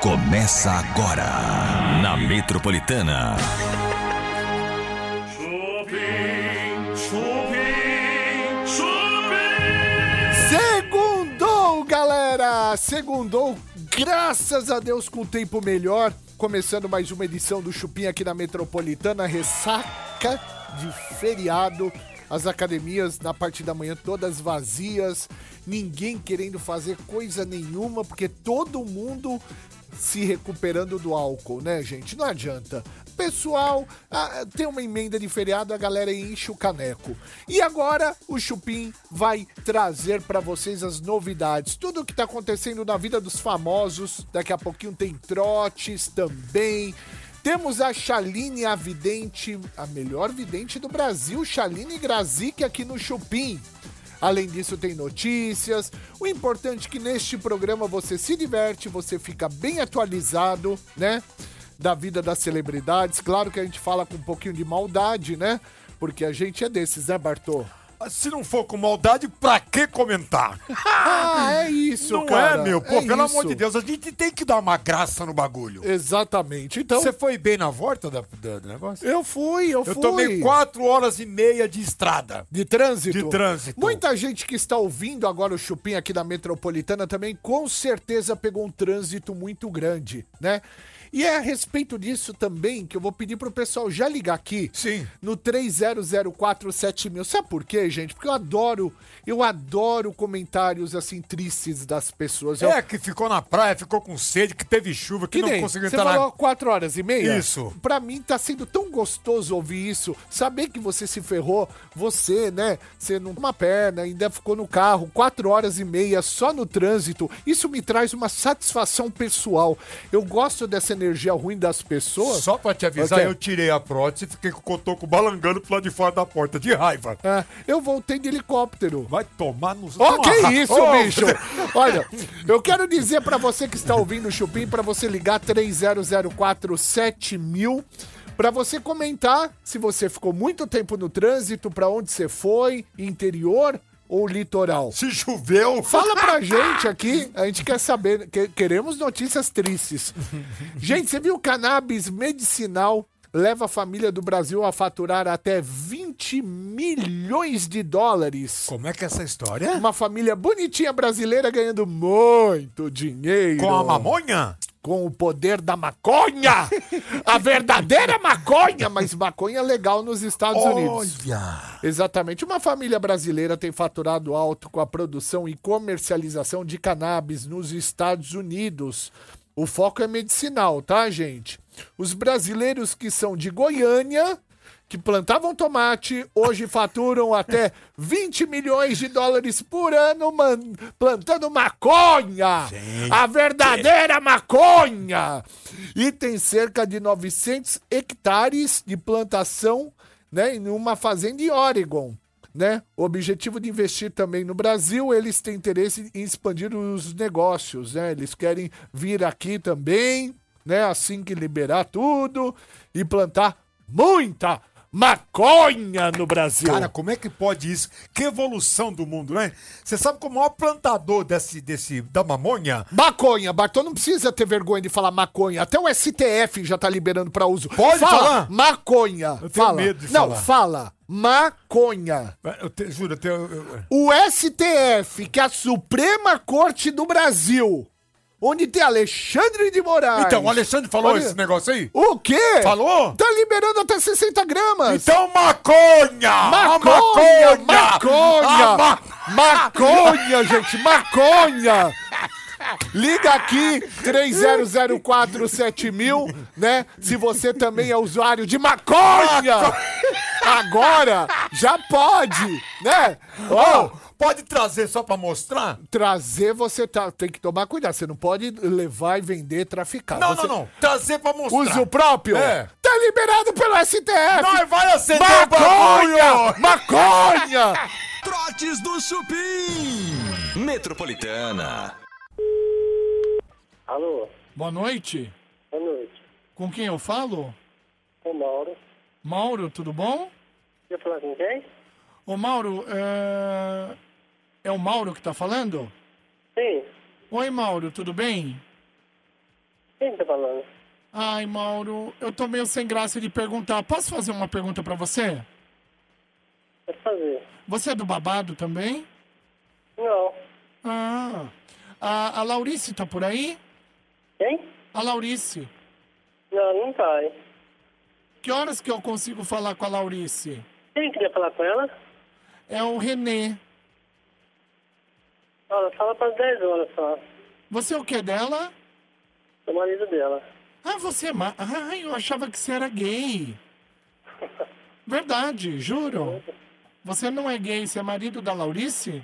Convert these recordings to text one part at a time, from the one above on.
Começa agora na Metropolitana. Chupim, chupim, chupim. Segundou, galera! Segundou, graças a Deus, com o tempo melhor. Começando mais uma edição do Chupim aqui na Metropolitana, ressaca de feriado. As academias na parte da manhã todas vazias, ninguém querendo fazer coisa nenhuma, porque todo mundo se recuperando do álcool, né, gente? Não adianta. Pessoal, ah, tem uma emenda de feriado, a galera enche o caneco. E agora o Chupim vai trazer para vocês as novidades, tudo o que tá acontecendo na vida dos famosos. Daqui a pouquinho tem trotes também. Temos a Chaline, a vidente, a melhor vidente do Brasil, Chaline Grazik aqui no Chupim. Além disso, tem notícias. O importante é que neste programa você se diverte, você fica bem atualizado, né? Da vida das celebridades. Claro que a gente fala com um pouquinho de maldade, né? Porque a gente é desses, né, Bartô? Se não for com maldade, pra que comentar? Ah, é isso, não cara. é, meu? Pô, É pelo amor isso. de Deus, a gente tem que dar uma graça no bagulho. Exatamente. Então, Você foi bem na volta da, da- do negócio? eu fui, eu, Eu fui. tomei quatro horas e meia de estrada. De trânsito? De trânsito. Muita gente que está ouvindo agora o Chupim aqui da Metropolitana também com certeza pegou um trânsito muito grande, né? E é a respeito disso também que eu vou pedir pro pessoal já ligar aqui. Sim. No 30047000. Sabe por quê, gente? Porque eu adoro, eu adoro comentários assim tristes das pessoas. Eu, É, que ficou na praia, ficou com sede, que teve chuva, que, que não nem, conseguiu você entrar falou na... 4 horas e meia? Isso. Pra mim tá sendo tão gostoso ouvir isso. Saber que você se ferrou, você, né? Você não uma perna, ainda ficou no carro 4 horas e meia só no trânsito. Isso me traz uma satisfação pessoal. Eu gosto dessa energia ruim das pessoas. Só pra te avisar, Ok. eu tirei a prótese e fiquei com o cotoco balangando pro lado de fora da porta, de raiva. É, eu voltei de helicóptero. Vai tomar no... Ó, que Toma- isso, Ô, bicho! Olha, eu quero dizer pra você que está ouvindo o Chupim, pra você ligar 30047000, pra você comentar se você ficou muito tempo no trânsito, pra onde você foi, interior ou litoral. Se choveu... Fala pra gente aqui, a gente quer saber, que- queremos notícias tristes. Gente, você viu cannabis medicinal leva a família do Brasil a faturar até 20 milhões de dólares? Como é que é essa história? Uma família bonitinha brasileira ganhando muito dinheiro. Com a mamonha? Com o poder da maconha! a verdadeira maconha! Mas maconha legal nos Estados Unidos. Olha... Exatamente. Uma família brasileira tem faturado alto com a produção e comercialização de cannabis nos Estados Unidos. O foco é medicinal, tá, gente? Os brasileiros que são de Goiânia, que plantavam tomate, hoje faturam até 20 milhões de dólares por ano plantando maconha! A verdadeira maconha! E tem cerca de 900 hectares de plantação né, em uma fazenda em Oregon. Né? O objetivo de investir também no Brasil, eles têm interesse em expandir os negócios, né? Eles querem vir aqui também, né? Assim que liberar tudo e plantar muita maconha no Brasil. Cara, como é que pode isso? Que evolução do mundo, né? Você sabe que o maior plantador desse, desse, da mamonha Maconha, Bartô não precisa ter vergonha de falar maconha. Até o STF já tá liberando pra uso. Pode fala, falar? Maconha. Eu tenho fala. medo de não, falar. fala. Maconha. Eu te, juro, eu tenho. eu- eu- O STF, que é a Suprema Corte do Brasil, onde tem Alexandre de Moraes. Então, o Alexandre falou Olha- esse negócio aí? O quê? Falou? Tá liberando até 60 gramas. Então, maconha! A Maconha! maconha! Maconha! A ma- Maconha, gente, maconha! Liga aqui, 30047000, né? Se você também é usuário de maconha! Agora, já pode, né? Ó, Ô, pode trazer só pra mostrar? trazer você tá, tem que tomar cuidado. Você não pode levar e vender, traficar. Não, Você- não, não. Trazer pra mostrar. Uso próprio? É. Tá liberado pelo STF! Nós vai acender o Maconha! bagulho! Maconha! Trotes do Chupim. Metropolitana. Alô, Boa noite. boa noite. Com quem eu falo? Ô Mauro. Mauro, tudo bom? Quer falar com quem? Ô Mauro, é... é o Mauro que tá falando? Sim. Oi, Mauro, tudo bem? Quem tá falando? Ai, Mauro, eu tô meio sem graça de perguntar. Posso fazer uma pergunta pra você? Pode fazer. Você é do babado também? Não. Ah. A, a Laurice tá por aí? Quem? A Laurice. Não, não tá, hein? Que horas que eu consigo falar com a Laurice? Quem queria falar com ela? É o Renê. Ela fala para 10 horas só. Você é o que dela? O marido dela. Ah, você é ma... Ai, eu achava que você era gay. Verdade, juro. Você não é gay, você é marido da Laurice?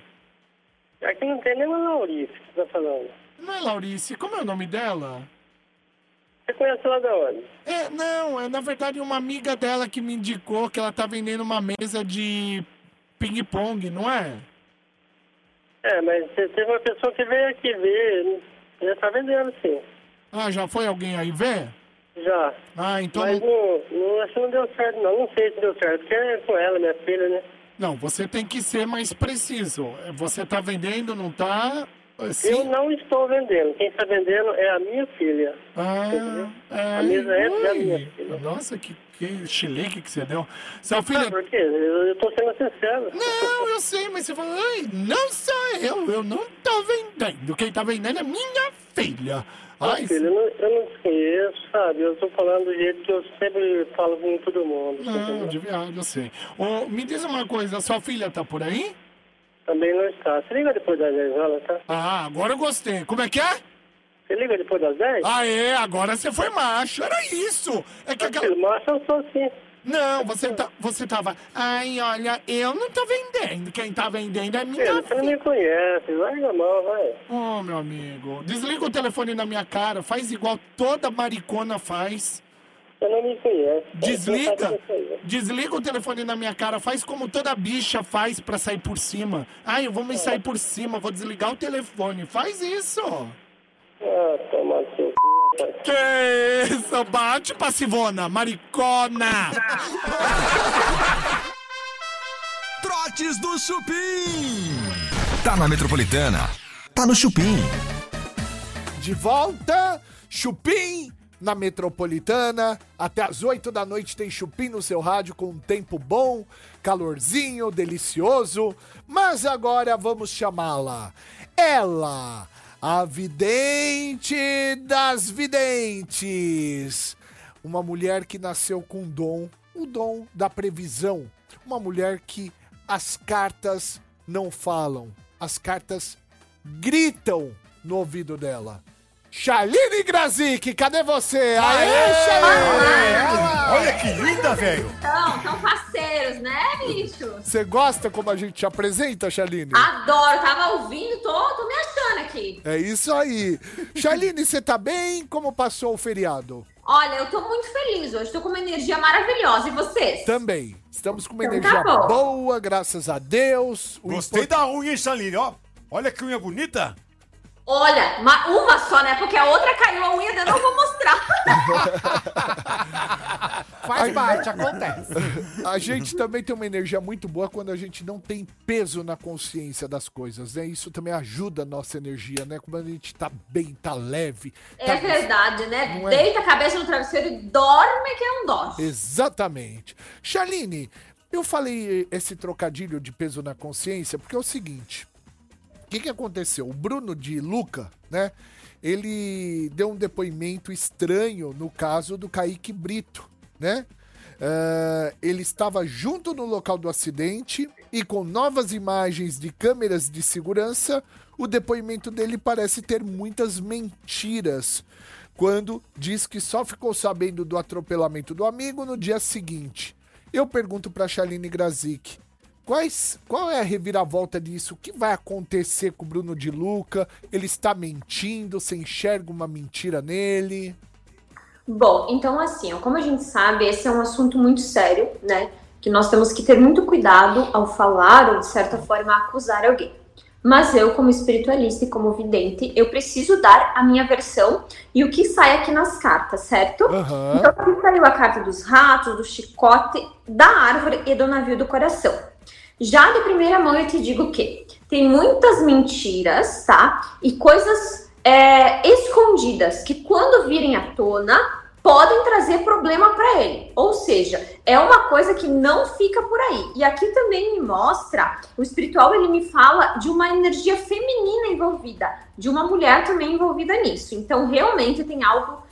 Aqui não tem nenhuma Laurice que você tá falando. Não é Laurice, como é o nome dela? Você conhece ela da onde? É, não, é na verdade uma amiga dela que me indicou que ela tá vendendo uma mesa de ping-pong, não é? É, mas teve uma pessoa que veio aqui ver. Já tá vendendo, sim. Ah, já foi alguém aí ver? Já. Ah, então. Mas não, não, acho que não deu certo, não. Não sei se deu certo, porque é com ela, minha filha, né? Não, você tem que ser mais preciso. Você tá vendendo, não tá? Sim. Eu não estou vendendo. Quem está vendendo é a minha filha. Ah, é. A mesa é da minha filha. Nossa, que, que chilique que você deu. Seu filho. por quê? Eu estou sendo sincero. Não, eu sei, mas você falou, ai, não sou eu, eu não tô vendendo. Quem tá vendendo é minha filha. Ai, Filho, eu não, eu não conheço, sabe? Eu estou falando do jeito que eu sempre falo com todo mundo. não, de viagem, eu sei. Ô, me diz uma coisa, sua filha tá por aí? Também não está. Você liga depois das 10 horas, tá? Ah, agora eu gostei. Como é que é? Você liga depois das 10? Ah, é, agora você foi macho. Era isso. É que aquela... Macho eu sou sim. Não, você, tá, você tava. Ai, olha, eu não tô vendendo. Quem tá vendendo é minha você não me conhece. Vai na mão, vai. Ô, meu amigo, desliga o telefone na minha cara, faz igual toda maricona faz. Você não me conhece. Desliga, desliga o telefone na minha cara, faz como toda bicha faz pra sair por cima. Ai, eu vou me sair por cima, vou desligar o telefone. Faz isso. Ah, toma seu c... rapaz. Que isso, bate passivona, maricona. Trotes do Chupim. Tá na Metropolitana. Tá no Chupim. De volta, Chupim na Metropolitana. Até às 8 da noite tem Chupim no seu rádio com um tempo bom, calorzinho, delicioso. Mas agora vamos chamá-la. Ela, a vidente das videntes. Uma mulher que nasceu com dom, o dom da previsão. Uma mulher que as cartas não falam, as cartas gritam no ouvido dela. Shaline Grazik, cadê você? Aê, Shaline! Olha que linda, velho. Então, tão parceiros, né, bicho? Você gosta como a gente te apresenta, Shaline? Adoro, tava ouvindo, tô, tô me achando aqui. É isso aí. Shaline, você tá bem? Como passou o feriado? Olha, eu tô muito feliz hoje, tô com uma energia maravilhosa. E vocês? Também. Estamos com uma Então energia tá boa, graças a Deus. O Gostei import- da unha, hein, Saline, ó. Olha que unha bonita. Olha, uma, uma só, né? Porque a outra caiu a unha, eu não vou mostrar. Faz parte, acontece. A gente também tem uma energia muito boa quando a gente não tem peso na consciência das coisas, né? Isso também ajuda a nossa energia, né? Quando a gente tá bem, tá leve. É tá- verdade, né? É? Deita a cabeça no travesseiro e dorme que é um dó. Exatamente. Charline, eu falei esse trocadilho de peso na consciência porque é o seguinte. O que, que aconteceu? O Bruno de Luca, né? Ele deu um depoimento estranho no caso do Kaique Brito, né? Ah, ele estava junto no local do acidente e com novas imagens de câmeras de segurança, o depoimento dele parece ter muitas mentiras. Quando diz que só ficou sabendo do atropelamento do amigo no dia seguinte. Eu pergunto para Shaline Grazik, quais, qual é a reviravolta disso? O que vai acontecer com o Bruno de Luca? Ele está mentindo? Você enxerga uma mentira nele? Bom, então assim, como a gente sabe, esse é um assunto muito sério, né? Que nós temos que ter muito cuidado ao falar ou, de certa forma, acusar alguém. Mas eu, como espiritualista e como vidente, eu preciso dar a minha versão e o que sai aqui nas cartas, certo? Aham. Então aqui saiu a carta dos ratos, do chicote, da árvore e do navio do coração. Já de primeira mão eu te digo que tem muitas mentiras, tá? E coisas é, escondidas, que quando virem à tona, podem trazer problema para ele. Ou seja, é uma coisa que não fica por aí. E aqui também me mostra, o espiritual ele me fala de uma energia feminina envolvida, de uma mulher também envolvida nisso. Então, realmente tem algo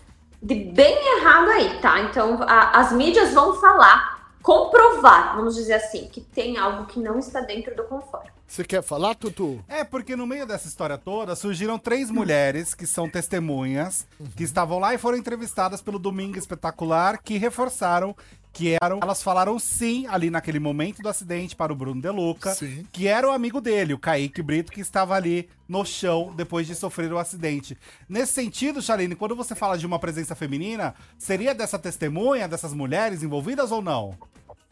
de bem errado aí, tá? Então, a, as mídias vão falar, comprovar, vamos dizer assim, que tem algo que não está dentro do conforto. Você quer falar, Tutu? É, porque no meio dessa história toda surgiram três mulheres que são testemunhas, que estavam lá e foram entrevistadas pelo Domingo Espetacular, que reforçaram que eram. Elas falaram sim ali naquele momento do acidente para o Bruno De Luca, Sim. que era o amigo dele, o Kaique Brito, que estava ali no chão depois de sofrer o acidente. Nesse sentido, Charlene, quando você fala de uma presença feminina, seria dessa testemunha, dessas mulheres envolvidas ou não?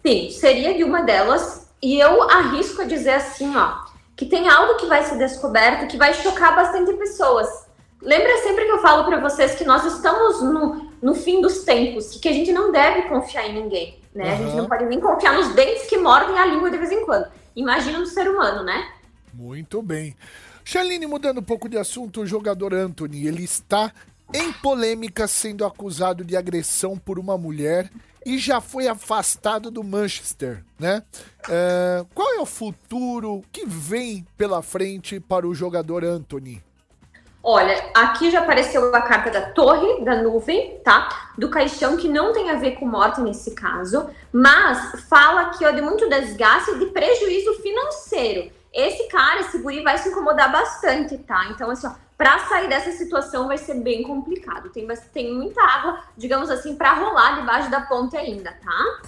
Sim, seria de uma delas. E eu arrisco a dizer assim, ó, que tem algo que vai ser descoberto que vai chocar bastante pessoas. Lembra sempre que eu falo para vocês que nós estamos no, no fim dos tempos, que a gente não deve confiar em ninguém, né? A gente não pode nem confiar nos dentes que mordem a língua de vez em quando. Imagina no ser humano, né? Muito bem. Shaline, mudando um pouco de assunto, o jogador Anthony, ele está em polêmica sendo acusado de agressão por uma mulher e já foi afastado do Manchester, né? É, qual é o futuro que vem pela frente para o jogador Anthony? Olha, aqui já apareceu a carta da torre, da nuvem, tá? Do caixão, que não tem a ver com morte nesse caso, mas fala aqui, ó, de muito desgaste e de prejuízo financeiro. Esse cara, esse guri, vai se incomodar bastante, tá? Então, assim, ó, pra sair dessa situação vai ser bem complicado. Tem, tem muita água, digamos assim, pra rolar debaixo da ponte ainda, tá?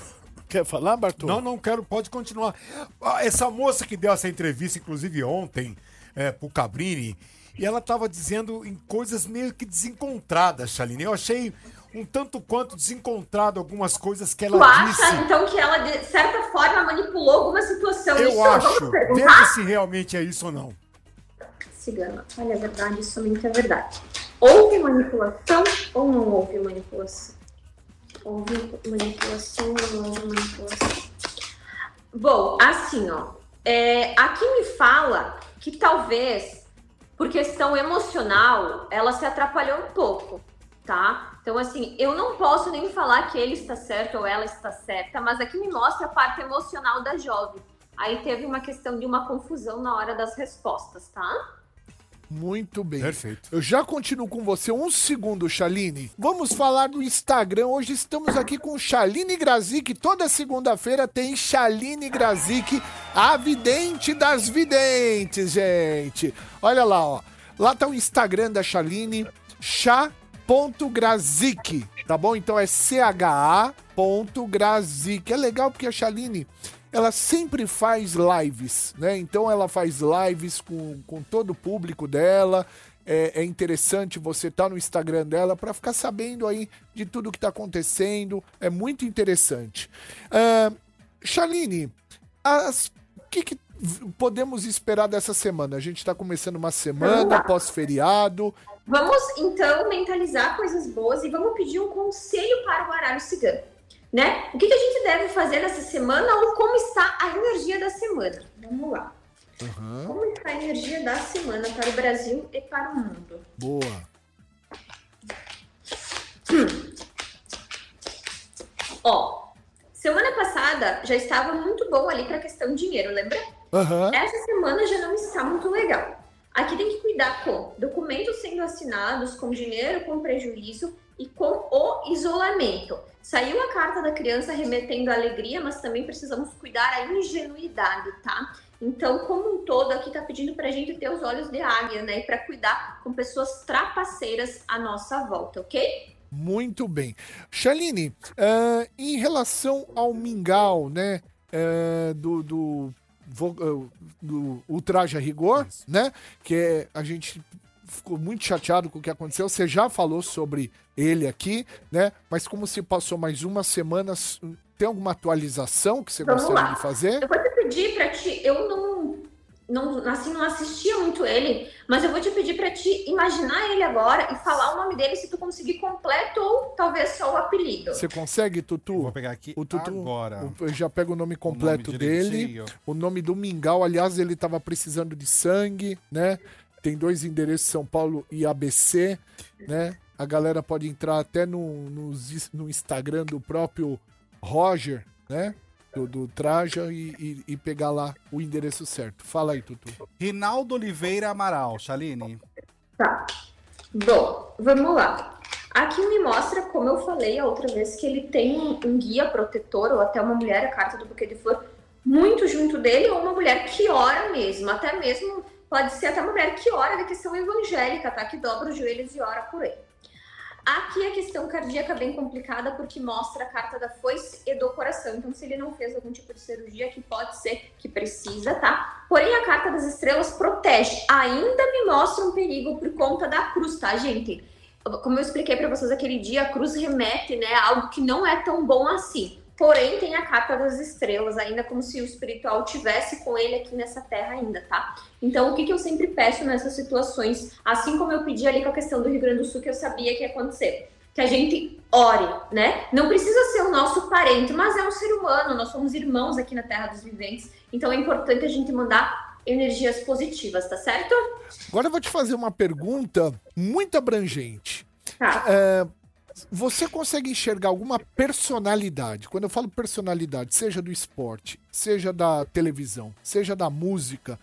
Quer falar, Bartô? Não, não quero, pode continuar. Ah, Essa moça que deu essa entrevista, inclusive ontem, é, pro Cabrini, e ela tava dizendo em coisas meio que desencontradas, Chaline. Eu achei um tanto quanto desencontrado algumas coisas que ela Tu acha, disse. então, que ela, de certa forma, manipulou alguma situação? Eu Isso, acho. Veja se realmente é isso ou não. Cigana, olha, a verdade, somente a verdade. Houve manipulação ou não houve manipulação? Houve manipulação ou não houve manipulação? Bom, assim, ó. é, aqui me fala que talvez, por questão emocional, ela se atrapalhou um pouco, tá? Então, assim, eu não posso nem falar que ele está certo ou ela está certa, mas aqui me mostra a parte emocional da jovem. Aí teve uma questão de uma confusão na hora das respostas, tá? Muito bem. Perfeito. Eu já continuo com você um segundo, Chaline. Vamos falar do Instagram. Hoje estamos aqui com Chaline Grazik. Toda segunda-feira tem Chaline Grazik, a vidente das videntes, gente. Olha lá, ó. Lá tá o Instagram da Chaline, chá.grazik, tá bom? Então é cha.grazik. É legal porque a Chaline ela sempre faz lives, né? Então ela faz lives com, com todo o público dela. É, é interessante você estar no Instagram dela para ficar sabendo aí de tudo que está acontecendo. É muito interessante. Shaline, as- que, que podemos esperar dessa semana? A gente está começando uma semana pós-feriado. Vamos então mentalizar coisas boas e vamos pedir um conselho para o baralho cigano, né? O que, que a gente deve fazer nessa semana ou como está a energia da semana? Vamos lá. Como está a energia da semana para o Brasil e para o mundo? Boa. Ó, semana passada já estava muito bom ali para a questão de dinheiro, lembra? Aham. Essa semana já não está muito legal. Aqui tem que cuidar com documentos sendo assinados, com dinheiro com prejuízo e com o isolamento. Saiu a carta da criança remetendo à alegria, mas também precisamos cuidar a ingenuidade, tá? Então, como um todo, aqui tá pedindo pra gente ter os olhos de águia, né? E pra cuidar com pessoas trapaceiras à nossa volta, ok? Muito bem. Shaline, ah, em relação ao mingau, né? ah, do, do, ah, do Ultraja Rigor, né? Que é, a gente ficou muito chateado com o que aconteceu. Você já falou sobre ele aqui, né? Mas como se passou mais uma semana, tem alguma atualização que você Vamos gostaria lá. de fazer? Eu vou te pedir pra ti, eu não, não, assim, não assistia muito ele, mas eu vou te pedir pra te imaginar ele agora e falar o nome dele se tu conseguir completo ou talvez só o apelido. Você consegue, Tutu? Vou pegar aqui O Tutu agora. o- já pega o nome completo nome dele. O nome do Mingau, aliás, ele tava precisando de sangue, né? tem dois endereços, São Paulo e ABC, né? A galera pode entrar até no, no, no Instagram do próprio Roger, né? Do, do Traja e, e, e pegar lá o endereço certo. Fala aí, Tutu. Rinaldo Oliveira Amaral, Chaline. Tá. Bom, vamos lá. Aqui me mostra, como eu falei a outra vez, que ele tem um, um guia protetor, ou até uma mulher, a carta do buquê de flor, muito junto dele, ou uma mulher que ora mesmo, até mesmo, pode ser até uma mulher que ora da questão evangélica, tá? Que dobra os joelhos e ora por ele. Aqui a questão cardíaca é bem complicada porque mostra a carta da foice e do coração. Então, se ele não fez algum tipo de cirurgia, que pode ser que precisa, tá? Porém, a carta das estrelas protege. Ainda me mostra um perigo por conta da cruz, tá, gente? Como eu expliquei para vocês aquele dia, a cruz remete, né, algo que não é tão bom assim. Porém, tem a carta das estrelas, ainda como se o espiritual tivesse com ele aqui nessa terra ainda, tá? Então, o que, que eu sempre peço nessas situações, assim como eu pedi ali com a questão do Rio Grande do Sul, que eu sabia que ia acontecer, que a gente ore, né? Não precisa ser o nosso parente, mas é um ser humano, nós somos irmãos aqui na Terra dos Viventes, então é importante a gente mandar energias positivas, tá certo? Agora eu vou te fazer uma pergunta muito abrangente. Tá. É, você consegue enxergar alguma personalidade? Quando eu falo personalidade, seja do esporte, seja da televisão, seja da música,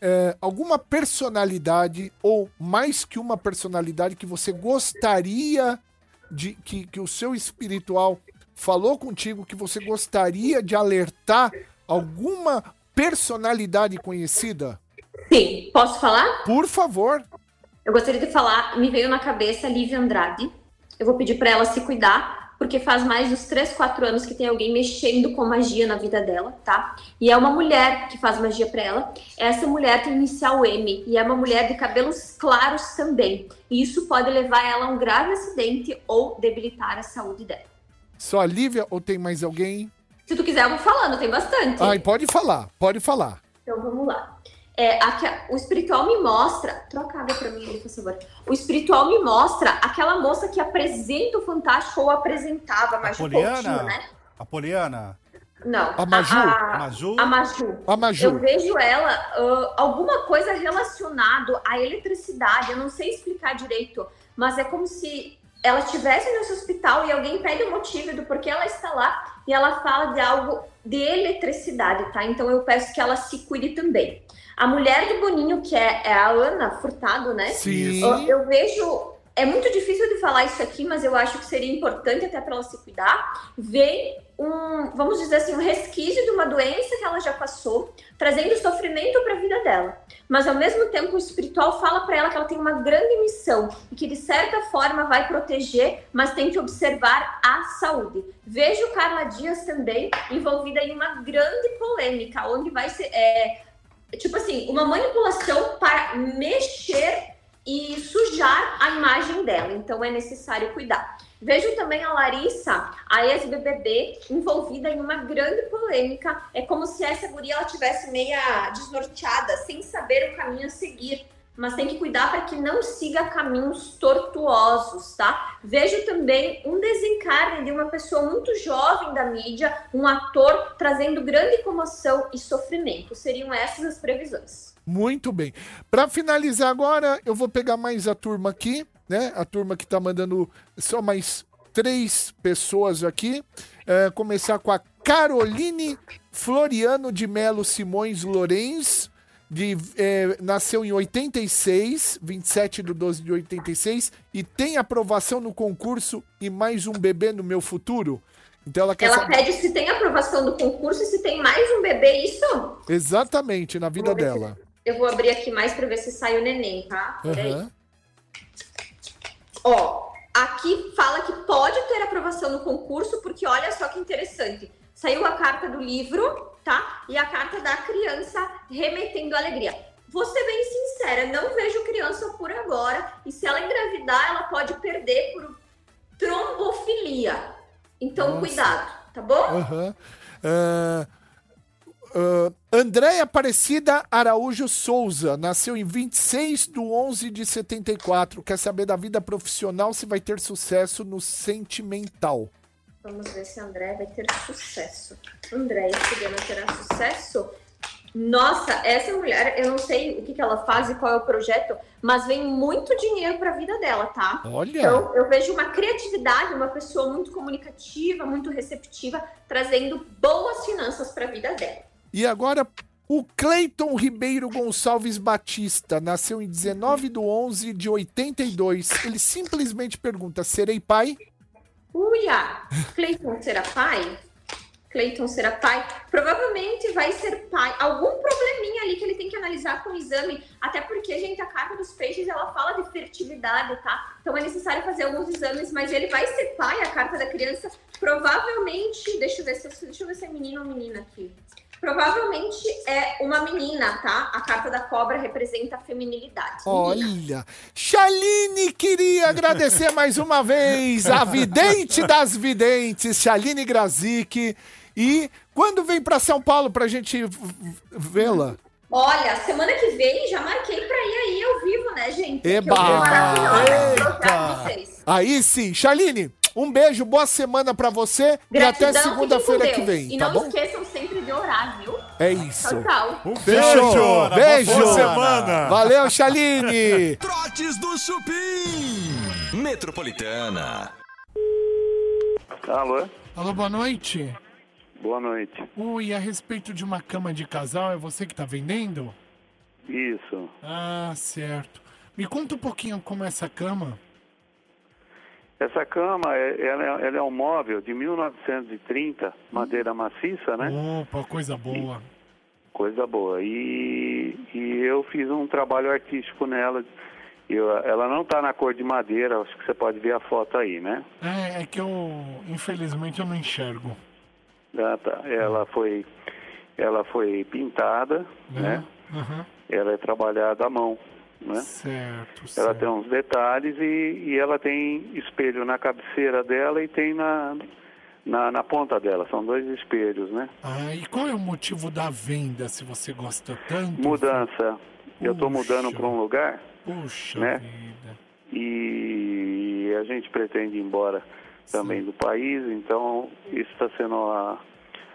é, alguma personalidade ou mais que uma personalidade que você gostaria de que, que o seu espiritual falou contigo que você gostaria de alertar alguma personalidade conhecida? Sim, posso falar? Por favor. Eu gostaria de falar, me veio na cabeça Lívia Andrade. Eu vou pedir para ela se cuidar, porque faz mais uns 3, 4 anos que tem alguém mexendo com magia na vida dela, tá? E é uma mulher que faz magia para ela. Essa mulher tem inicial M e é uma mulher de cabelos claros também. E isso pode levar ela a um grave acidente ou debilitar a saúde dela. Só a Lívia ou tem mais alguém? Se tu quiser, eu vou falando, tem bastante. Ai, pode falar, pode falar. Então vamos lá. É, aqui, o espiritual me mostra. Troca a água pra mim, por favor. O espiritual me mostra aquela moça que apresenta o Fantástico ou apresentava, mas Poliana? né? A Poliana? Não. A Maju? A, A Maju? a Maju. A Maju. Eu vejo ela, ah, alguma coisa relacionado à eletricidade. Eu não sei explicar direito, mas é como se ela estivesse nesse hospital e alguém pede o motivo do porquê ela está lá e ela fala de algo de eletricidade, tá? Então eu peço que ela se cuide também. A mulher do Boninho, que é, é a Ana Furtado, né? Sim. Eu, eu vejo. É muito difícil de falar isso aqui, mas eu acho que seria importante até para ela se cuidar. Vem um, vamos dizer assim, um resquício de uma doença que ela já passou, trazendo sofrimento para a vida dela. Mas ao mesmo tempo, o espiritual fala para ela que ela tem uma grande missão e que de certa forma vai proteger, mas tem que observar a saúde. Vejo Carla Dias também envolvida em uma grande polêmica, onde vai ser. É, tipo assim, uma manipulação para mexer e sujar a imagem dela. Então é necessário cuidar. Vejo também a Larissa, a ex-BBB, envolvida em uma grande polêmica. É como se essa guria ela tivesse meia desnorteada, sem saber o caminho a seguir. Mas tem que cuidar para que não siga caminhos tortuosos, tá? Vejo também um desencarne de uma pessoa muito jovem da mídia, um ator trazendo grande comoção e sofrimento. Seriam essas as previsões. Muito bem. Para finalizar agora, eu vou pegar mais a turma aqui, né? A turma que tá mandando só mais três pessoas aqui. É, começar com a Caroline Floriano de Melo Simões Lorenz. De, é, nasceu em 86, 27 de 12 de 86, e tem aprovação no concurso e mais um bebê no meu futuro. Então ela quer Ela saber. pede se tem aprovação do concurso e se tem mais um bebê, isso? Exatamente, na vida ver se- dela. Eu vou abrir aqui mais para ver se sai o neném, tá? Aham. Ó, aqui fala que pode ter aprovação no concurso, porque olha só que interessante. Saiu a carta do livro, tá? E a carta da criança remetendo alegria. Vou ser bem sincera, não vejo criança por agora. E se ela engravidar, ela pode perder por trombofilia. Então, Nossa. cuidado, tá bom? Aham. Ah, ah, Andréia Aparecida Araújo Souza, nasceu em 26 de 11 de 74. Quer saber da vida profissional se vai ter sucesso no sentimental. Vamos ver se André vai ter sucesso. André, esse ano terá sucesso? Nossa, essa mulher, eu não sei o que, que ela faz e qual é o projeto, mas vem muito dinheiro para a vida dela, tá? Olha. Então, eu vejo uma criatividade, uma pessoa muito comunicativa, muito receptiva, trazendo boas finanças para a vida dela. E agora, o Cleiton Ribeiro Gonçalves Batista nasceu em 19 de 11 de 82. Ele simplesmente pergunta: serei pai? Uia! Cleiton será pai? Cleiton será pai? Provavelmente vai ser pai. Algum probleminha ali que ele tem que analisar com o exame. Até porque, gente, a carta dos peixes ela fala de fertilidade, tá? Então é necessário fazer alguns exames, mas ele vai ser pai, a carta da criança. Provavelmente. Deixa eu ver se, deixa eu ver se é menino ou menina aqui. Provavelmente é uma menina, tá? A carta da cobra representa a feminilidade. Olha, Shaline queria agradecer mais uma vez a vidente das videntes, Shaline Grazik. E quando vem para São Paulo pra gente vê-la? Olha, semana que vem já marquei pra ir aí ao vivo, né, gente? Eba! Que eu vou vocês. Aí sim, Shaline, um beijo, boa semana pra você e até Gratidão, segunda-feira que vem, E tá não bom? esqueçam sempre de orar, viu? É isso. Tchau, tchau. Um Beijo, beijo. Boa semana. Valeu, Shaline. Trotes do Chupim. Metropolitana. Alô? Alô, boa noite. Boa noite. Ui, a respeito de uma cama de casal, é você que tá vendendo? Isso. Ah, certo. Me conta um pouquinho como é essa cama. Essa cama, é- ela é, ela é um móvel de 1930, madeira maciça, né? Opa, coisa boa. Coisa boa. E, e eu fiz um trabalho artístico nela. Eu, ela não está na cor de madeira, acho que você pode ver a foto aí, né? É, é que eu, infelizmente, eu não enxergo. Ah, tá. Ela foi, ela foi pintada, né? Aham. Ela é trabalhada à mão, né? Certo, Ela certo. tem uns detalhes e, e ela tem espelho na cabeceira dela e tem na, na, na ponta dela. São dois espelhos, né? Ah, e qual é o motivo da venda, se você gosta tanto? Mudança. Eu estou mudando para um lugar Puxa né? vida. e a gente pretende ir embora também do país, então isso está sendo a,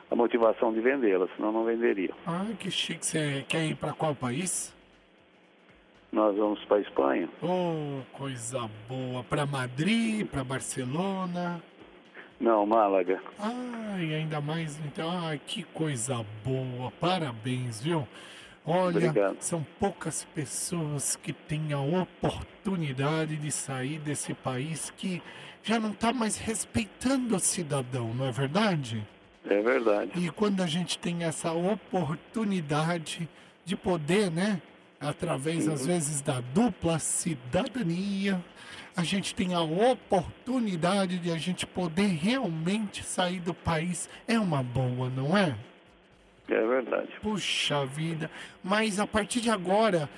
a motivação de vendê-la, senão não venderia. Ah, que chique. Você quer ir pra qual país? Nós vamos para a Espanha. Oh, coisa boa. Pra Madrid, pra Barcelona. Não, Málaga. Ai, ainda mais, então, ai, que coisa boa. Parabéns, viu? Olha, Obrigado. são poucas pessoas que têm a oportunidade de sair desse país que já não está mais respeitando o cidadão, não é verdade? É verdade. E quando a gente tem essa oportunidade de poder, né, através às vezes da dupla cidadania, a gente tem a oportunidade de a gente poder realmente sair do país. É uma boa, não é? É verdade. Puxa vida. Mas a partir de agora,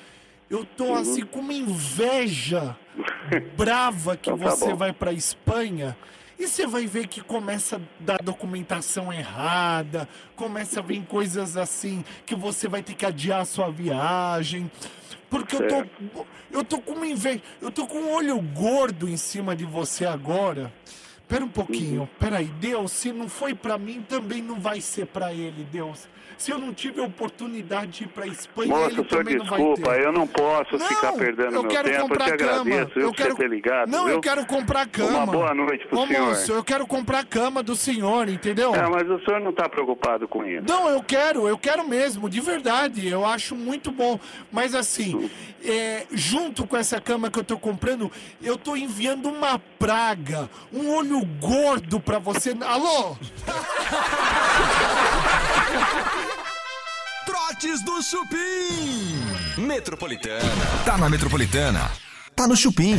eu tô Uhum. assim com uma inveja brava que Então tá você bom. vai pra Espanha. E você vai ver que começa a dar documentação errada, começa a vir coisas assim, que você vai ter que adiar a sua viagem. Porque eu tô, eu tô com uma inveja, eu tô com um olho gordo em cima de você agora. Pera um pouquinho, peraí, Deus, se não foi pra mim, também não vai ser pra ele, Deus. Se eu não tive a oportunidade de ir pra Espanha, Moço, ele também não vai desculpa, ter. eu não posso ficar perdendo eu meu quero tempo. Eu comprar te cama. agradeço, Eu quero- ter ligado. Não, viu? eu quero comprar cama. Uma boa noite pro Ô, senhor. moço, eu quero comprar a cama do senhor, entendeu? É, mas o senhor não está preocupado com isso. Não, eu quero, eu quero mesmo, de verdade. Eu acho muito bom. Mas assim, é, junto com essa cama que eu tô comprando, eu tô enviando uma praga, um olho gordo pra você. Alô? Trotes do Chupim. Metropolitana. Tá na Metropolitana. Tá no Chupim.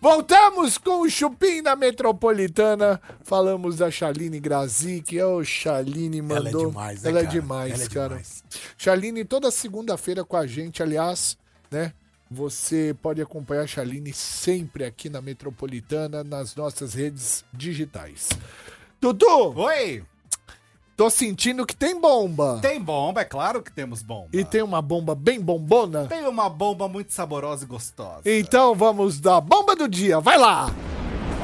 Voltamos com o Chupim na Metropolitana. Falamos da Shaline Grazik. Ô, Shaline Ela é mandou. demais, né, Ela é cara? demais, Ela é cara. demais. Shaline toda segunda-feira com a gente, aliás, né? Você pode acompanhar a Shaline sempre aqui na Metropolitana, nas nossas redes digitais. Dudu, Oi! Tô sentindo que tem bomba. Tem bomba, é claro que temos bomba. E tem uma bomba bem bombona. Tem uma bomba muito saborosa e gostosa. Então vamos da bomba do dia. Vai lá!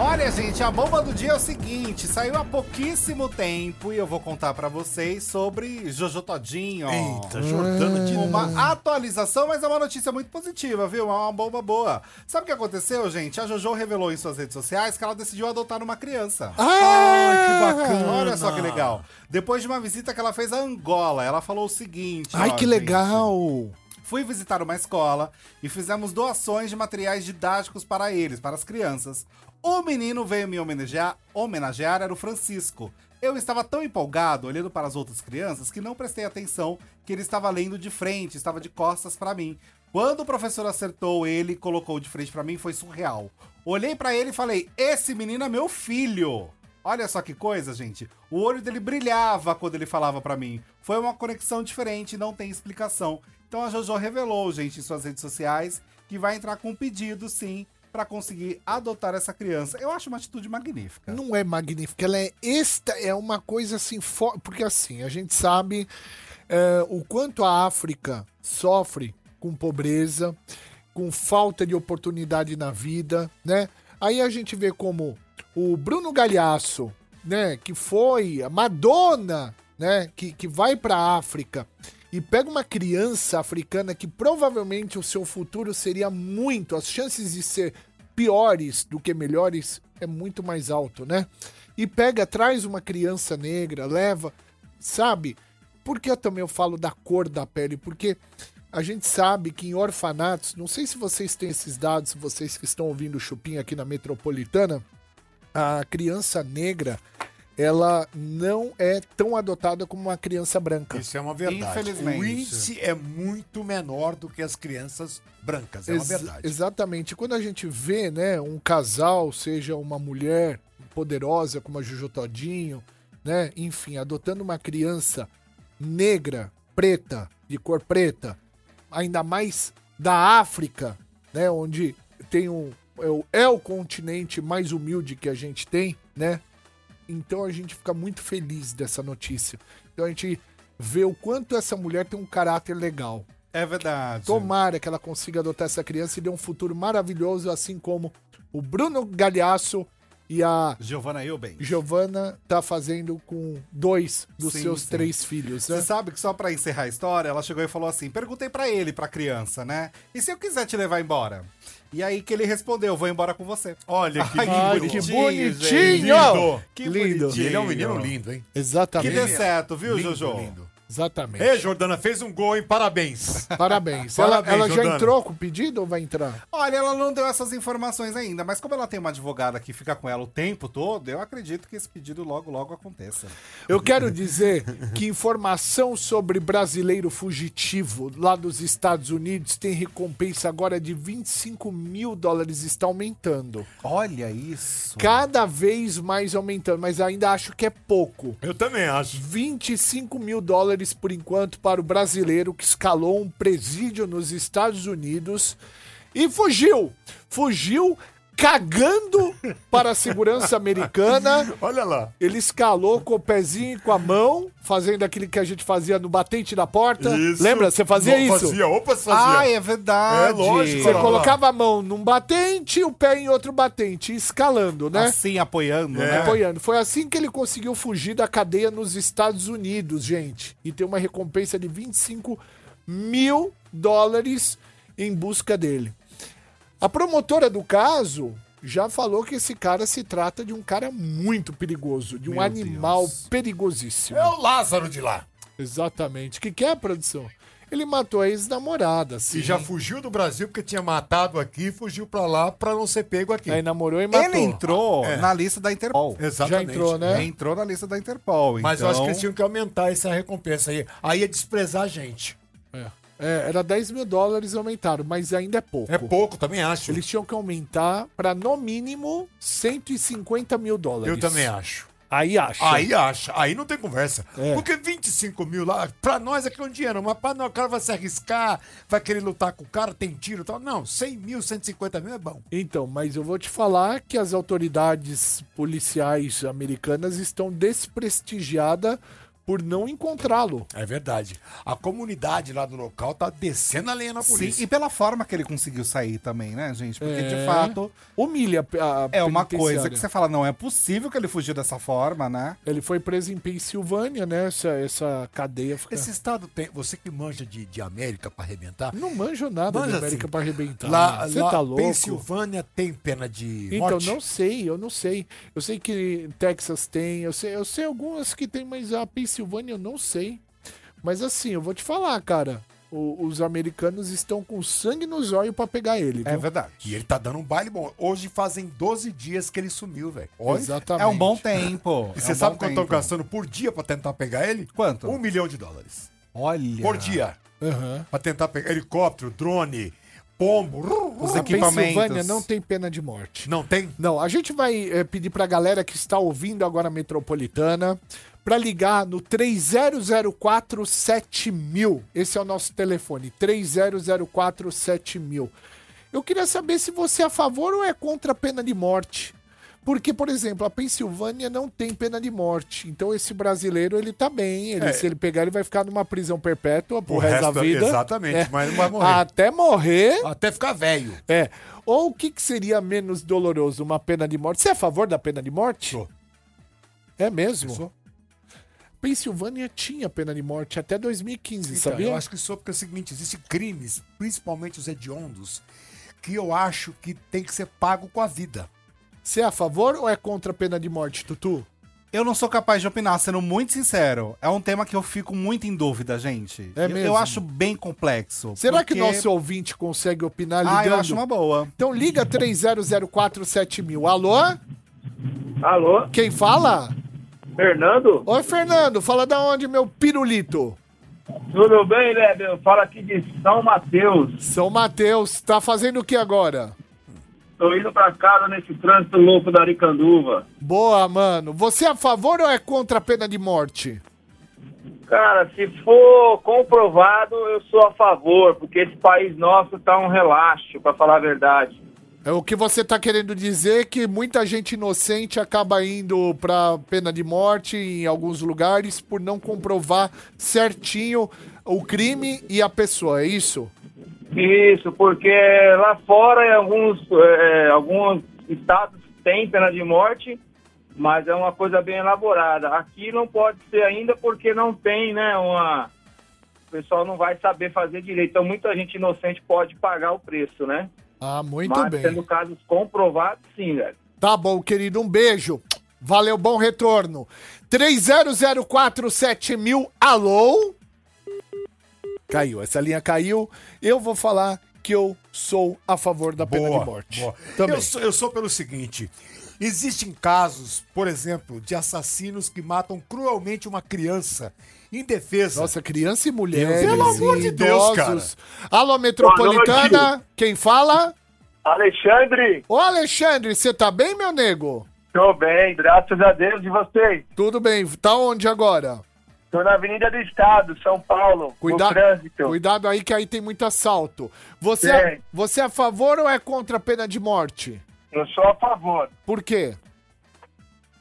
Olha, gente, a bomba do dia é o seguinte: saiu há pouquíssimo tempo e eu vou contar pra vocês sobre Jojo Todinho. Eita, Jordana de Uma atualização, mas é uma notícia muito positiva, viu? É uma bomba boa. Sabe o que aconteceu, gente? A Jojo revelou em suas redes sociais que ela decidiu adotar uma criança. Ai, que bacana. Olha só que legal. Depois de uma visita que ela fez a Angola, ela falou o seguinte: Ai, ó, que gente, legal. Fui visitar uma escola e fizemos doações de materiais didáticos para eles, para as crianças. O menino veio me homenagear, homenagear era o Francisco. Eu estava tão empolgado olhando para as outras crianças que não prestei atenção que ele estava lendo de frente, estava de costas para mim. Quando o professor acertou ele e colocou de frente para mim, foi surreal. Olhei para ele e falei: "Esse menino é meu filho". Olha só que coisa, gente. O olho dele brilhava quando ele falava pra mim. Foi uma conexão diferente, não tem explicação. Então a Jojo revelou, gente, em suas redes sociais, que vai entrar com um pedido, sim, pra conseguir adotar essa criança. Eu acho uma atitude magnífica. Não é magnífica, ela é esta é uma coisa assim, fo- porque assim, a gente sabe é, o quanto a África sofre com pobreza, com falta de oportunidade na vida, né? Aí a gente vê como o Bruno Galhaço, né, que foi a Madonna, né, que, que vai pra África e pega uma criança africana que provavelmente o seu futuro seria muito, as chances de ser piores do que melhores é muito mais alto, né? E pega, traz uma criança negra, leva, sabe? Por que eu também falo da cor da pele? Porque a gente sabe que em orfanatos, não sei se vocês têm esses dados, vocês que estão ouvindo o Chupim aqui na Metropolitana, a criança negra, ela não é tão adotada como uma criança branca. Isso é uma verdade. Infelizmente. O índice é muito menor do que as crianças brancas, é uma Ex- verdade. Exatamente. Quando a gente vê, né, um casal, seja uma mulher poderosa como a Juju Todinho, né, enfim, adotando uma criança negra, preta, de cor preta, ainda mais da África, né, onde tem um é o, é o continente mais humilde que a gente tem, né? Então a gente fica muito feliz dessa notícia. Então a gente vê o quanto essa mulher tem um caráter legal. É verdade. Tomara que ela consiga adotar essa criança e dê um futuro maravilhoso, assim como o Bruno Galhaço e a Giovanna Euben. Giovanna tá fazendo com dois dos Sim, seus sim. três filhos. Né? Você sabe que só pra encerrar a história, ela chegou e falou assim: perguntei pra ele, pra criança, né? E se eu quiser te levar embora? E aí que ele respondeu: vou embora com você. Olha que Ai, Ai, lindo. que bonitinho, bonitinho! Lindo. Que Lindo. E ele é um menino lindo, hein? Que Exatamente. dê certo, viu, Lindo, Jojo? lindo. Exatamente. Ei, Jordana, fez um gol, hein? Parabéns. Parabéns. Parabéns, ela ela já entrou com o pedido ou vai entrar? Olha, ela não deu essas informações ainda, mas como ela tem uma advogada que fica com ela o tempo todo, eu acredito que esse pedido logo, logo aconteça. Eu quero dizer que informação sobre brasileiro fugitivo lá dos Estados Unidos tem recompensa agora de 25 mil dólares, está aumentando. Olha isso. Cada vez mais aumentando, mas ainda acho que é pouco. Eu também acho. 25 mil dólares por enquanto para o brasileiro que escalou um presídio nos Estados Unidos e fugiu. Fugiu cagando para a segurança americana. Olha lá. Ele escalou com o pezinho e com a mão, fazendo aquilo que a gente fazia no batente da porta. Lembra? Você fazia Não, isso? Fazia, opa, fazia. Ah, é verdade. É lógico, Você Olha lá. colocava a mão num batente e o pé em outro batente, escalando, né? Assim, apoiando, É. né? apoiando. Foi assim que ele conseguiu fugir da cadeia nos Estados Unidos, gente. E ter uma recompensa de 25 mil dólares em busca dele. A promotora do caso já falou que esse cara se trata de um cara muito perigoso, de um Meu animal Deus. perigosíssimo. É o Lázaro de lá. Exatamente. O que, que é, produção? Ele matou a ex-namorada, assim. E já fugiu do Brasil porque tinha matado aqui e fugiu pra lá pra não ser pego aqui. Aí namorou e matou. Ele entrou É. na lista da Interpol. Exatamente. Já entrou, né? Entrou na lista da Interpol. Mas então... eu acho que eles tinham que aumentar essa recompensa aí. Aí é desprezar a gente. É. É, era 10 mil dólares aumentaram, mas ainda é pouco. É pouco, também acho. Eles tinham que aumentar para no mínimo 150 mil dólares. Eu também acho. Aí acha. Aí acha, aí não tem conversa. É. Porque 25 mil lá, pra nós aqui é um dinheiro, mas pra nós o cara vai se arriscar, vai querer lutar com o cara, tem tiro e tal. Não, 100 mil, 150 mil é bom. Então, mas eu vou te falar que as autoridades policiais americanas estão desprestigiadas por não encontrá-lo. É verdade. A comunidade lá do local tá descendo a lenha na Sim, polícia. e pela forma que ele conseguiu sair também, né, gente? Porque, É. de fato, Humilha a é uma coisa que você fala, não é possível que ele fugiu dessa forma, né? Ele foi preso em Pensilvânia, né? Essa, essa cadeia fica... Esse estado tem. Você que manja de, de América pra arrebentar. Não manjo nada Manja de América assim. pra arrebentar. Lá, Você lá tá louco? Pensilvânia tem pena de Então, morte. não sei, eu não sei. Eu sei que Texas tem, eu sei, eu sei algumas que tem, mas a Pensilvânia eu não sei. Mas assim, eu vou te falar, cara. o- os americanos estão com sangue nos olhos pra pegar ele. É viu? verdade. E ele tá dando um baile bom. Hoje fazem 12 dias que ele sumiu, velho. Olha. Exatamente. É um bom tempo. E é você um sabe quanto estão tempo. gastando por dia pra tentar pegar ele? Quanto? Um milhão de dólares. Olha. Por dia. Aham. Pra tentar pegar helicóptero, drone, pombo. Os A equipamentos. Pensilvânia não tem pena de morte. Não tem? Não, a gente vai eh, pedir pra galera que está ouvindo agora a Metropolitana pra ligar no 3004 7000. Esse é o nosso telefone, 3004 7000. Eu queria saber se você é a favor ou é contra a pena de morte. Porque, por exemplo, a Pensilvânia não tem pena de morte. Então esse brasileiro, ele tá bem. Ele, É. Se ele pegar, ele vai ficar numa prisão perpétua pro O resto, resto da da- vida. exatamente, É. mas não vai morrer. Até morrer. Até ficar velho. É. Ou o que, que seria menos doloroso? Uma pena de morte? Você é a favor da pena de morte? Sou. É mesmo? Sou. Pensilvânia tinha pena de morte até 2015, Então, sabia? eu acho que sou porque é o seguinte, existem crimes, principalmente os hediondos, que eu acho que tem que ser pago com a vida. Você é a favor ou é contra a pena de morte, Tutu? Eu não sou capaz de opinar, sendo muito sincero. É um tema que eu fico muito em dúvida, gente. É Eu- mesmo? Eu acho bem complexo. Será que porque- nosso ouvinte consegue opinar ligando? Ah, eu acho uma boa. Então liga 30047000. Alô? Alô, Quem fala? Fernando? Oi, Fernando. Fala da onde, meu pirulito? Tudo bem, né, meu? Fala aqui de São Mateus. São Mateus. Tá fazendo o que agora? Tô indo pra casa nesse trânsito louco da Aricanduva. Boa, mano. Você é a favor ou é contra a pena de morte? Cara, se for comprovado, eu sou a favor, porque esse país nosso tá um relaxo, pra falar a verdade. É o que você tá querendo dizer que muita gente inocente acaba indo pra pena de morte em alguns lugares por não comprovar certinho o crime e a pessoa, é isso? Isso, porque lá fora, em alguns, é, alguns estados tem pena de morte, mas é uma coisa bem elaborada. Aqui não pode ser ainda porque não tem, né, uma... O pessoal não vai saber fazer direito. Então, muita gente inocente pode pagar o preço, né? Ah, muito mas, bem. sendo casos comprovados, sim, velho. Tá bom, querido, um beijo. Valeu, bom retorno. 30047000, alô? Caiu, essa linha caiu. Eu vou falar que eu sou a favor da pena de morte. boa. Também. Eu, sou, eu sou pelo seguinte: existem casos, por exemplo, de assassinos que matam cruelmente uma criança indefesa. Nossa, criança e mulheres. Pelo amor de Deus, idosos. Alô, Metropolitana, quem fala? Alexandre, Ô, Alexandre, você tá bem, meu nego? tô bem, graças a Deus. E vocês? Tudo bem, tá onde agora? Tô na Avenida do Estado, São Paulo, Cuida- no trânsito. Cuidado aí que aí tem muito assalto. Você é, você é a favor ou é contra a pena de morte? Eu sou a favor. Por quê?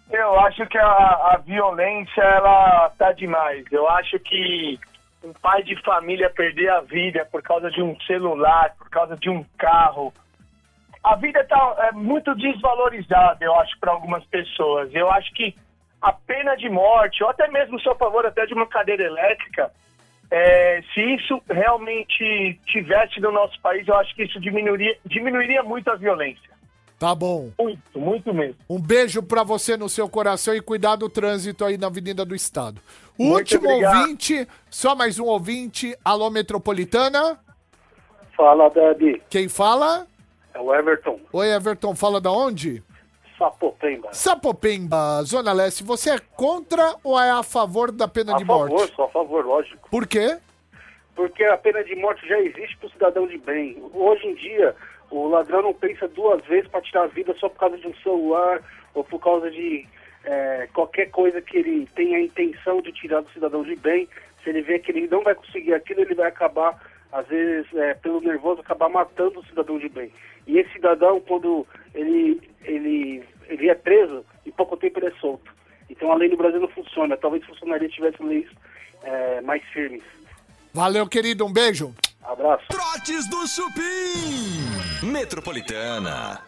Eu acho que a, a violência, ela tá demais. Eu acho que um pai de família perder a vida por causa de um celular, por causa de um carro. A vida tá é, muito desvalorizada, eu acho, para algumas pessoas. Eu acho que a pena de morte, ou até mesmo sou a favor até de uma cadeira elétrica, é, se isso realmente tivesse no nosso país, eu acho que isso diminuiria, diminuiria muito a violência. Tá bom. Muito, muito mesmo. Um beijo pra você no seu coração e cuidado do trânsito aí na Avenida do Estado. Muito Último obrigado. ouvinte, só mais um ouvinte. Alô, Metropolitana? Fala, Debbie. Quem fala? É o Everton. Oi, Everton, fala da onde? Sapopemba. Sapopemba, Zona Leste. Você é contra ou é a favor da pena A de favor, morte? sou a favor, lógico. Por quê? Porque a pena de morte já existe para o cidadão de bem. Hoje em dia, o ladrão não pensa duas vezes para tirar a vida só por causa de um celular ou por causa de é, qualquer coisa que ele tenha a intenção de tirar do cidadão de bem. Se ele vê que ele não vai conseguir aquilo, ele vai acabar, às vezes, é, pelo nervoso, acabar matando o cidadão de bem. E esse cidadão, quando ele, ele, ele é preso, em pouco tempo ele é solto. Então a lei no Brasil não funciona. Talvez funcionaria se tivesse leis é, mais firmes. Valeu, querido. Um beijo. Abraço. Trotes do Chupim. Metropolitana.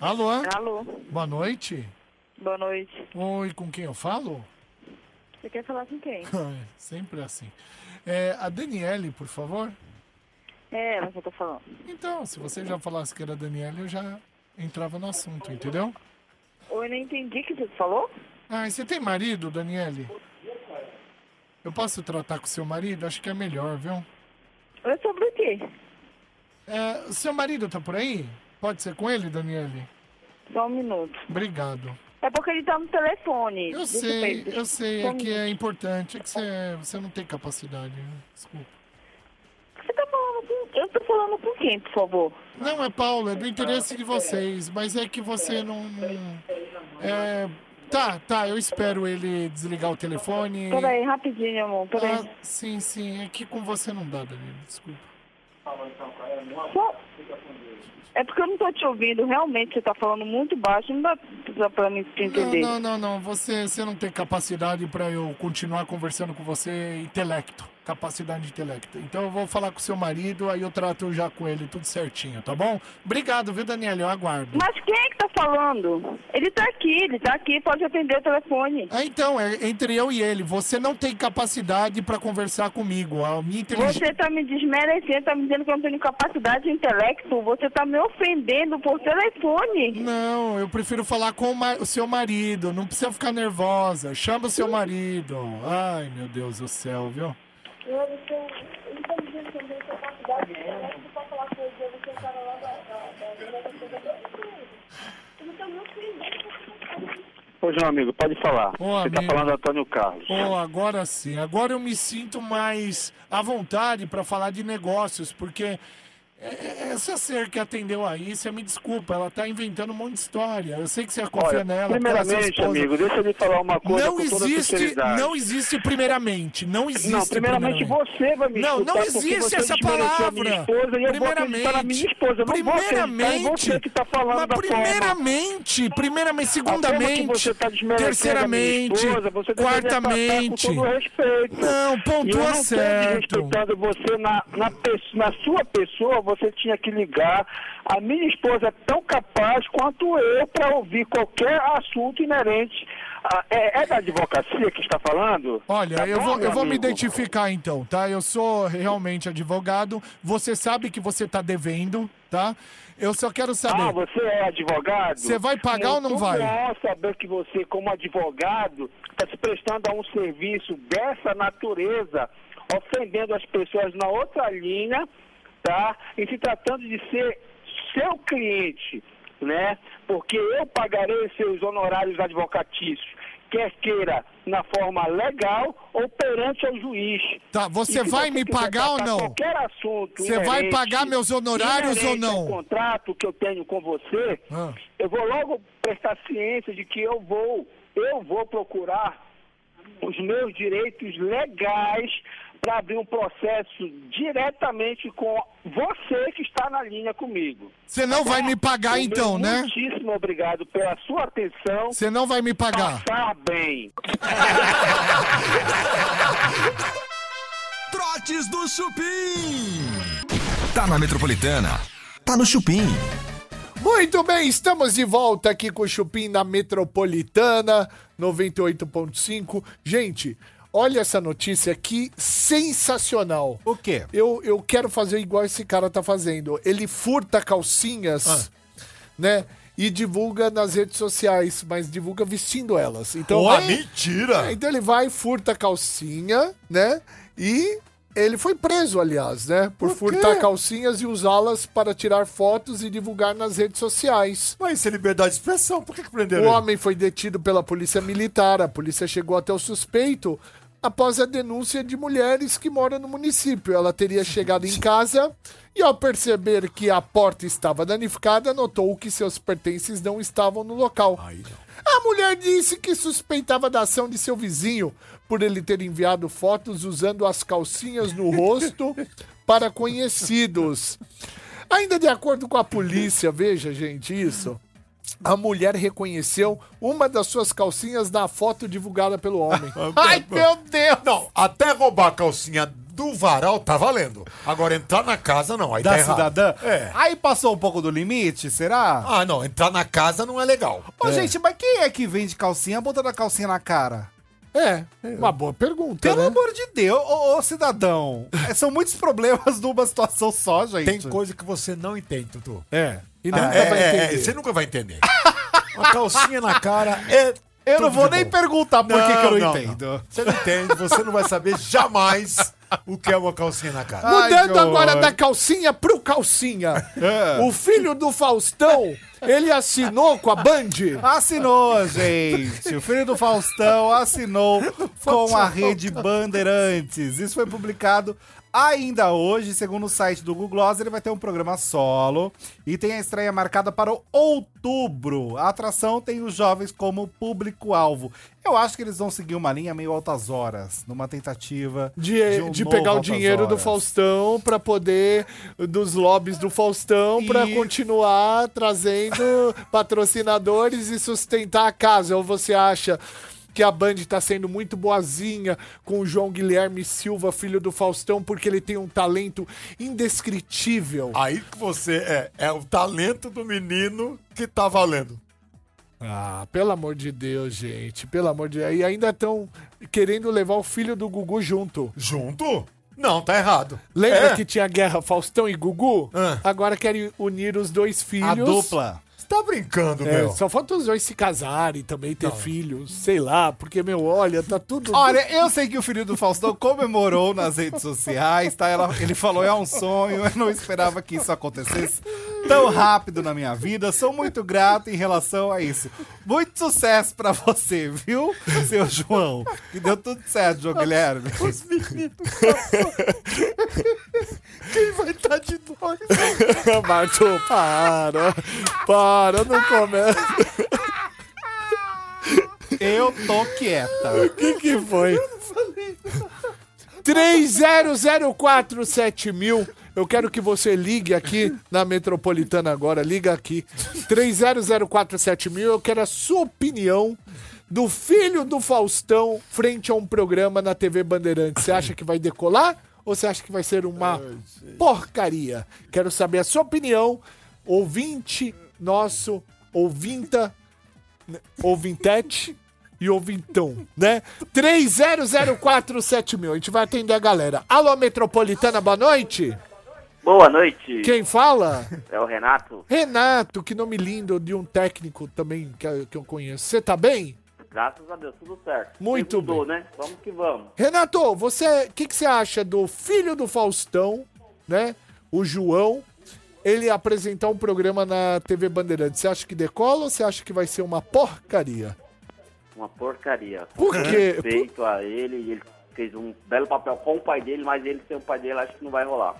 Alô? Alô, Boa noite. boa noite. Oi, com quem eu falo? Você quer falar com quem? É, Sempre assim. É, a Daniele, por favor. É ela que eu tô falando. Então, se você já falasse que era a Daniele, eu já entrava no assunto, entendeu? Oi, eu não entendi o que você falou. Ah, e você tem marido, Daniele? Eu posso tratar com seu marido? Acho que é melhor, viu? É sobre o quê? É, seu marido tá por aí? Pode ser com ele, Daniele? Só um minuto. Obrigado. É porque ele tá no telefone. Eu sei, eu sei, Só é um que é minuto. importante, é que você, você não tem capacidade. né? Desculpa. Você tá falando com... Eu tô falando com quem, por favor? Não, é Paulo, é do interesse de vocês, mas é que você não. não- é, tá, tá, eu espero ele desligar o telefone. Peraí, rapidinho, amor. Peraí. Ah, sim, sim, é que com você não dá, Danilo, desculpa. Só- É porque eu não tô te ouvindo. Realmente, você tá falando muito baixo. Não dá pra- pra mim te entender. Não, não, não, não. Você, você não tem capacidade pra eu continuar conversando com você, intelecto. Capacidade de intelecto. Então eu vou falar com seu marido, aí eu trato já com ele tudo certinho, tá bom? Obrigado, viu, Daniela? Eu aguardo. Mas quem é que tá falando? Ele tá aqui, ele tá aqui, pode atender o telefone. Ah, então, é entre eu e ele. Você não tem capacidade pra conversar comigo. A minha inteligência. Você tá me desmerecendo, tá me dizendo que eu não tenho capacidade de intelecto. Você tá me ofendendo por telefone. Não, eu prefiro falar com o, o seu marido. Não precisa ficar nervosa. Chama o seu marido. Ai, meu Deus do céu, viu? Ele tá me dizendo que eu não tenho capacidade de intelecto pra falar com ele. Você é o cara lá Ô, João amigo, pode falar. Você tá amigo. falando Antônio Carlos. Oh, agora sim. Agora eu me sinto mais à vontade para falar de negócios, porque é- essa ser que atendeu aí, você me desculpa, ela tá inventando um monte de história. Eu sei que você confia Olha, nela. é primeiramente, amigo, deixa eu lhe falar uma coisa Não existe, não existe primeiramente, não existe. Não, primeiramente você vai me Não, não existe essa palavra. esposa primeiramente, você que tá falando mas primeiramente, primeiramente, segundamente, tá terceiramente, esposa, quartamente. Não, eu pontua certo. desrespeitando você na, na, na sua pessoa, você tinha que ligar. A minha esposa é tão capaz quanto eu para ouvir qualquer assunto inerente. a- é, é da advocacia que está falando? Olha, Tá eu bom, vou, eu vou me identificar então, tá? Eu sou realmente advogado. Você sabe que você tá devendo, tá? Eu só quero saber. Ah, você é advogado? Você vai pagar ou não vai? bom saber que você, como advogado, está se prestando a um serviço dessa natureza, ofendendo as pessoas na outra linha, tá? E se tratando de ser seu cliente, né? Porque eu pagarei seus honorários advocatícios, quer queira na forma legal ou perante ao juiz. Tá, você vai me quiser pagar ou não? Qualquer assunto Você vai pagar meus honorários ou não? ao contrato que eu tenho com você, Ah. eu vou logo prestar ciência de que eu vou, eu vou procurar os meus direitos legais para abrir um processo diretamente com você que está na linha comigo. Você não vai me pagar então, né? Muitíssimo obrigado pela sua atenção. Você não vai me pagar. Tá bem. Trotes do Chupim. Tá na Metropolitana. Tá no Chupim. Muito bem, estamos de volta aqui com o Chupim na Metropolitana 98.5. Gente, olha essa notícia aqui, sensacional. O quê? Eu, eu quero fazer igual esse cara tá fazendo. Ele furta calcinhas, né? E divulga nas redes sociais, mas divulga vestindo elas. Então, Oi? Ah, mentira! É, Então ele vai, furta calcinha, né? E ele foi preso, aliás, né? Por, furtar calcinhas e usá-las para tirar fotos e divulgar nas redes sociais. Mas isso é liberdade de expressão, por que, que O prenderam ele? homem foi detido pela polícia militar. A polícia chegou até o suspeito após a denúncia de mulheres que moram no município. Ela teria chegado em casa e, ao perceber que a porta estava danificada, notou que seus pertences não estavam no local. A mulher disse que suspeitava da ação de seu vizinho por ele ter enviado fotos usando as calcinhas no rosto para conhecidos. Ainda de acordo com a polícia, veja, gente, isso. A mulher reconheceu uma das suas calcinhas na foto divulgada pelo homem. Ai, meu Deus! Não, até roubar a calcinha do varal tá valendo. Agora entrar na casa não, aí Da tá errado. cidadã? É. Aí passou um pouco do limite, será? Ah, não, entrar na casa não é legal. Ô, É. gente, mas quem é que vende calcinha botando a calcinha na cara? É, uma boa pergunta, Pelo né? amor de Deus, ô, ô, cidadão. é, São muitos problemas numa situação só, gente. Tem coisa que você não entende, Tutu. É. E Ah, nunca é, vai é, entender. é, você nunca vai entender. Uma calcinha na cara é. Eu não vou de nem bom. perguntar por que, que eu não, entendo. Você não entende, você não vai saber jamais o que é uma calcinha na cara. Mudando agora da calcinha pro calcinha. É. O filho do Faustão, ele assinou com a Band? Assinou, gente. O filho do Faustão assinou com a rede Bandeirantes. Isso foi publicado ainda hoje, segundo o site do Google Gloss, ele vai ter um programa solo e tem a estreia marcada para o outubro. A atração tem os jovens como público-alvo. Eu acho que eles vão seguir uma linha meio altas horas, numa tentativa De, um de pegar o dinheiro do Horas. Faustão pra poder, dos lobbies do Faustão, E- continuar trazendo patrocinadores e sustentar a casa. Ou você acha que a Band tá sendo muito boazinha com o João Guilherme Silva, filho do Faustão, porque ele tem um talento indescritível? Aí que você é, é o talento do menino que tá valendo. Ah, pelo amor de Deus, gente. Pelo amor de Deus. E ainda estão querendo levar o filho do Gugu junto. Junto? Não, tá errado. Lembra É. que tinha guerra Faustão e Gugu? Ah. Agora querem unir os dois filhos. A dupla. Você tá brincando, É, meu. só falta os dois se casarem também, ter filhos, sei lá, porque, meu, olha, tá tudo. Olha, eu sei que o filho do Faustão comemorou nas redes sociais, tá? Ela- ele falou, é um sonho, eu não esperava que isso acontecesse tão rápido na minha vida. Sou muito grato em relação a isso. Muito sucesso pra você, viu, seu João? Que deu tudo certo, João Guilherme. Os meninos. Quem vai estar de nós? Marto, para. Para, não começa. Eu tô quieta. O que que foi? 30047000. Eu quero que você ligue aqui na Metropolitana agora. Liga aqui. 30047000. Eu quero a sua opinião do filho do Faustão frente a um programa na TV Bandeirantes. Você acha que vai decolar ou você acha que vai ser uma porcaria? Quero saber a sua opinião. Ouvinte nosso, ouvinta ouvintete e ouvintão, né? 30047000. A gente vai atender a galera. Alô, Metropolitana, boa noite. Boa noite. Quem fala? É o Renato. Renato, que nome lindo de um técnico também que, eu- que eu conheço. Você tá bem? Graças a Deus, tudo certo. Muito Segundou, né? Vamos que vamos. Renato, você, o que, que você acha do filho do Faustão, né? O João, ele apresentar um programa na TV Bandeirantes. Você acha que decola ou você acha que vai ser uma porcaria? Uma porcaria. Por quê? Respeito a ele, ele fez um belo papel com o pai dele, mas ele sem o pai dele acho que não vai rolar.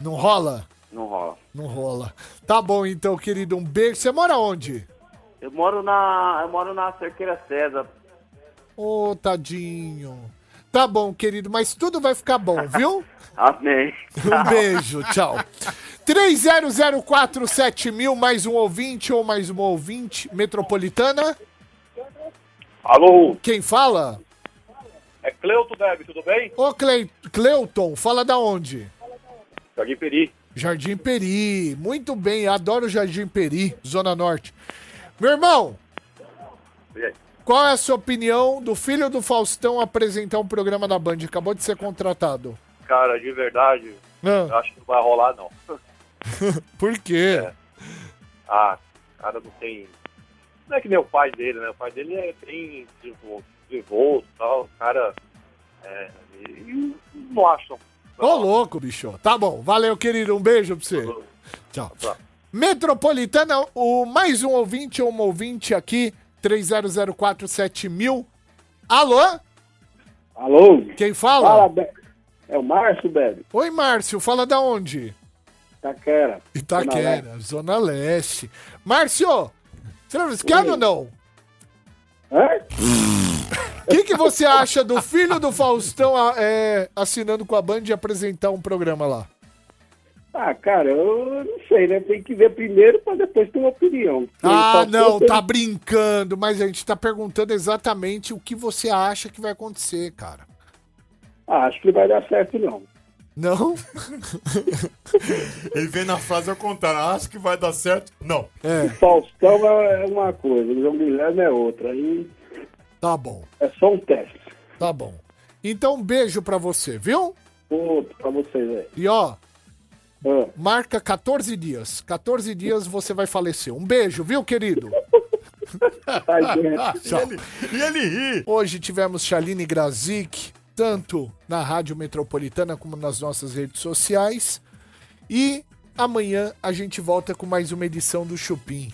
Não rola? Não rola. Não rola. Tá bom então, querido. Um beijo. Você mora onde? Eu moro na. Eu moro na Cerqueira César. Ô, tadinho. Tá bom, querido, mas tudo vai ficar bom, viu? Amém. Um beijo, tchau. 30047000, mais um ouvinte ou mais uma ouvinte metropolitana. Alô, Quem fala? é Cleuto Deb, tudo bem? Ô, Cle... Cleuton, fala da onde? Jardim Peri. Jardim Peri. Muito bem, adoro Jardim Peri, Zona Norte. Meu irmão, qual é a sua opinião do filho do Faustão apresentar um programa na Band? Acabou de ser contratado. Cara, de verdade, Ah. eu acho que não vai rolar, não. Por quê? Ah, o cara não tem. Não é que nem o pai dele, né? O pai dele é bem desenvol- desenvolto e tal. O cara. É, e- e não acho. não. Ô, louco, bicho. Tá bom. Valeu, querido. Um beijo pra você. Tchau. Metropolitana, o mais um ouvinte ou uma ouvinte aqui, 30047000. Alô? Alô? Quem fala? Fala, É o Márcio, Bebe. Oi, Márcio. Fala da onde? Taquera. Itaquera, Zona Leste. Márcio, você esquece ou não? O que, que você acha do filho do Faustão é, assinando com a Band e apresentar um programa lá? Ah, cara, eu não sei, né? Tem que ver primeiro pra depois ter uma opinião. Ah, não, tá brincando, mas a gente tá perguntando exatamente o que você acha que vai acontecer, cara. Ah, acho que vai dar certo, não. Não? Ele vem na frase ao contrário. Acho que vai dar certo? Não. É. O Faustão é uma coisa, o João Guilherme é outra. Aí Tá bom. é só um teste. Tá bom. Então, um beijo pra você, viu? Outro pra vocês aí. E ó, Ah. marca 14 dias. 14 dias você vai falecer. Um beijo, viu, querido? Tchau. E ele ri. Hoje tivemos Chaline Grazik, tanto na Rádio Metropolitana como nas nossas redes sociais. E amanhã a gente volta com mais uma edição do Chupim.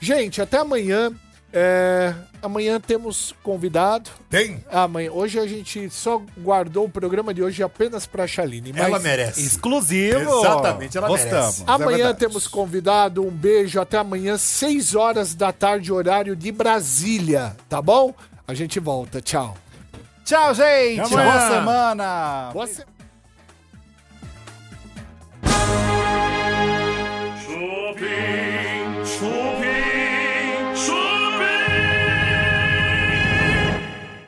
Gente, até amanhã. É, amanhã temos convidado. Tem? Amanhã. Hoje a gente só guardou o programa de hoje apenas pra Chaline. mas- Ela merece. Exclusivo. Exatamente, ela Gostamos. merece. é Amanhã verdade. temos convidado. Um beijo. Até amanhã, 6 horas da tarde, horário de Brasília. Tá bom? A gente volta. Tchau. Tchau, gente. Até. Boa semana. Boa se... Chupim.